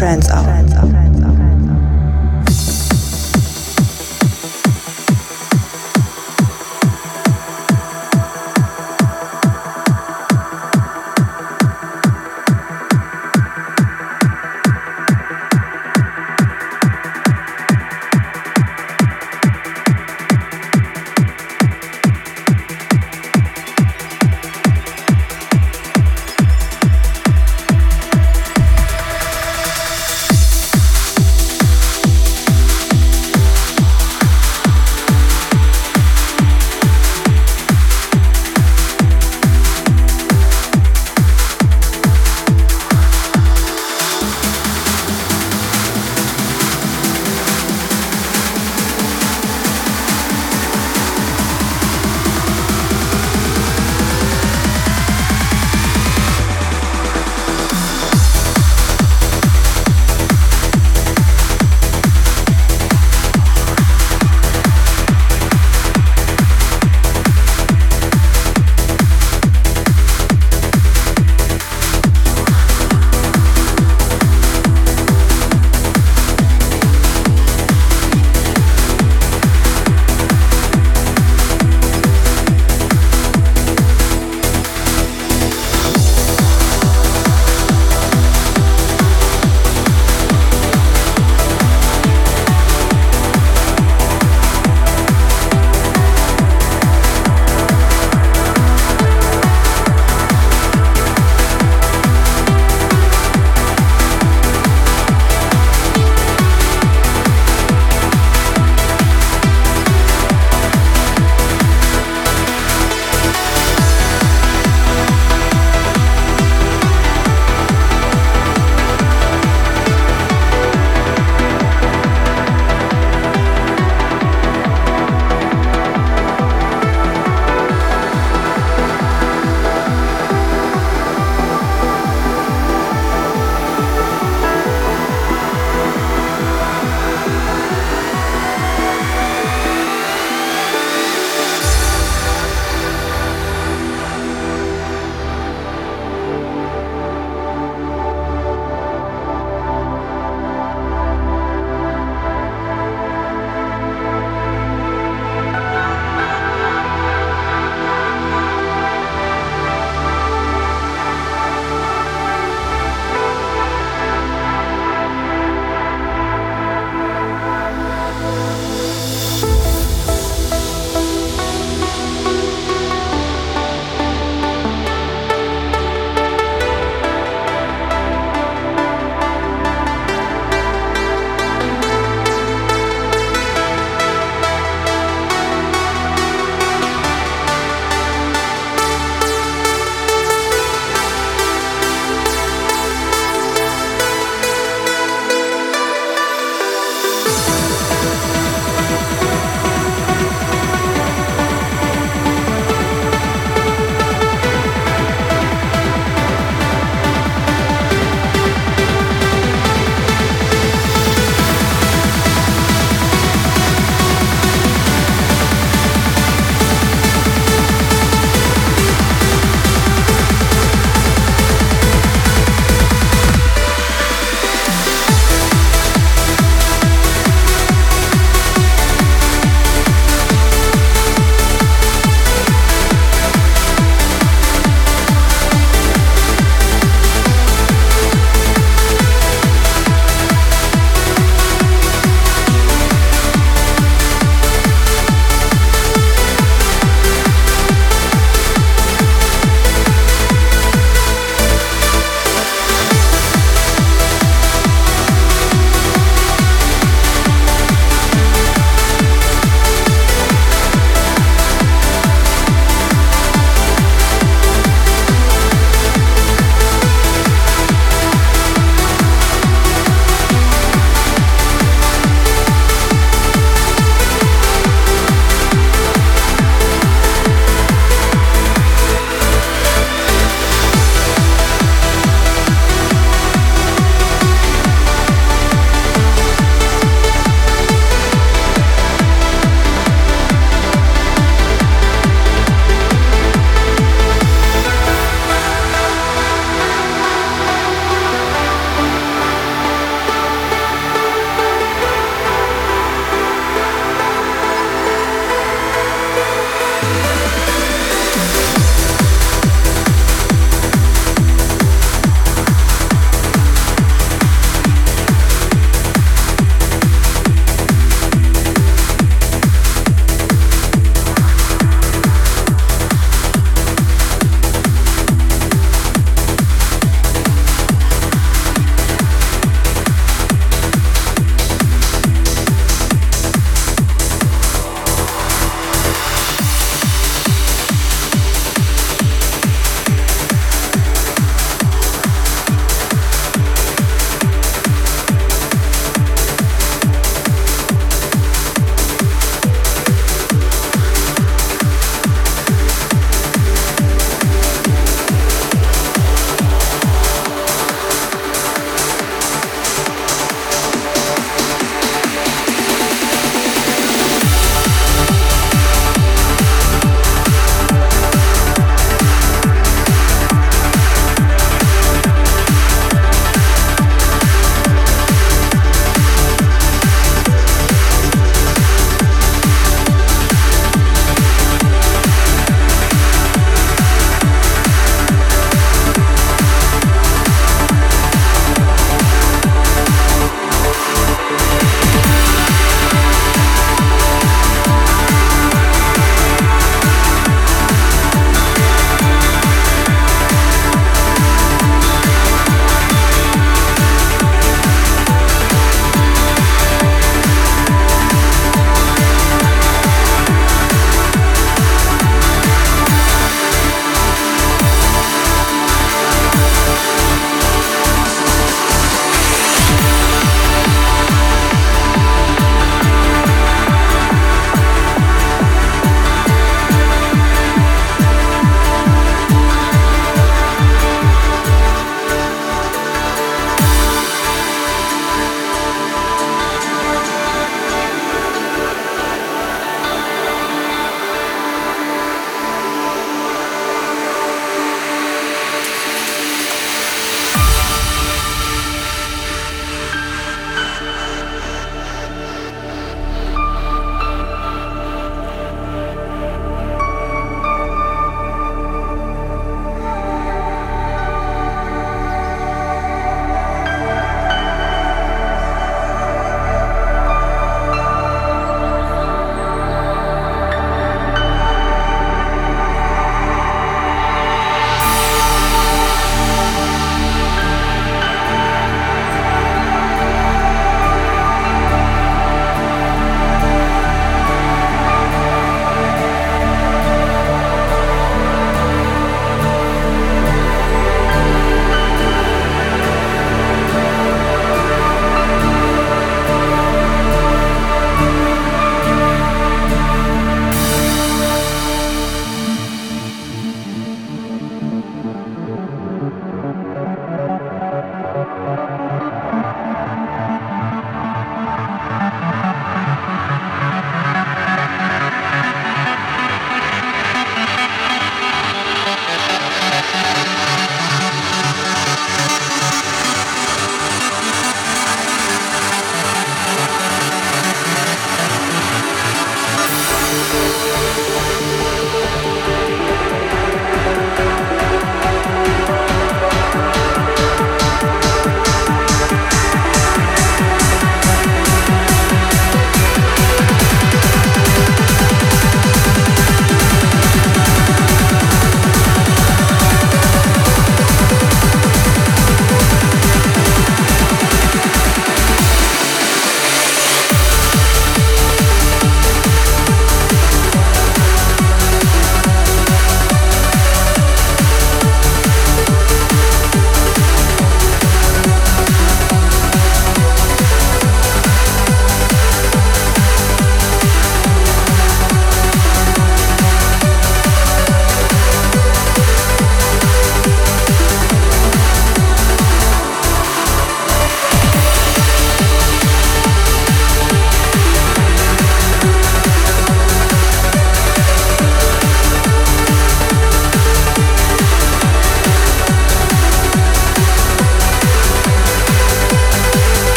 Trance hour.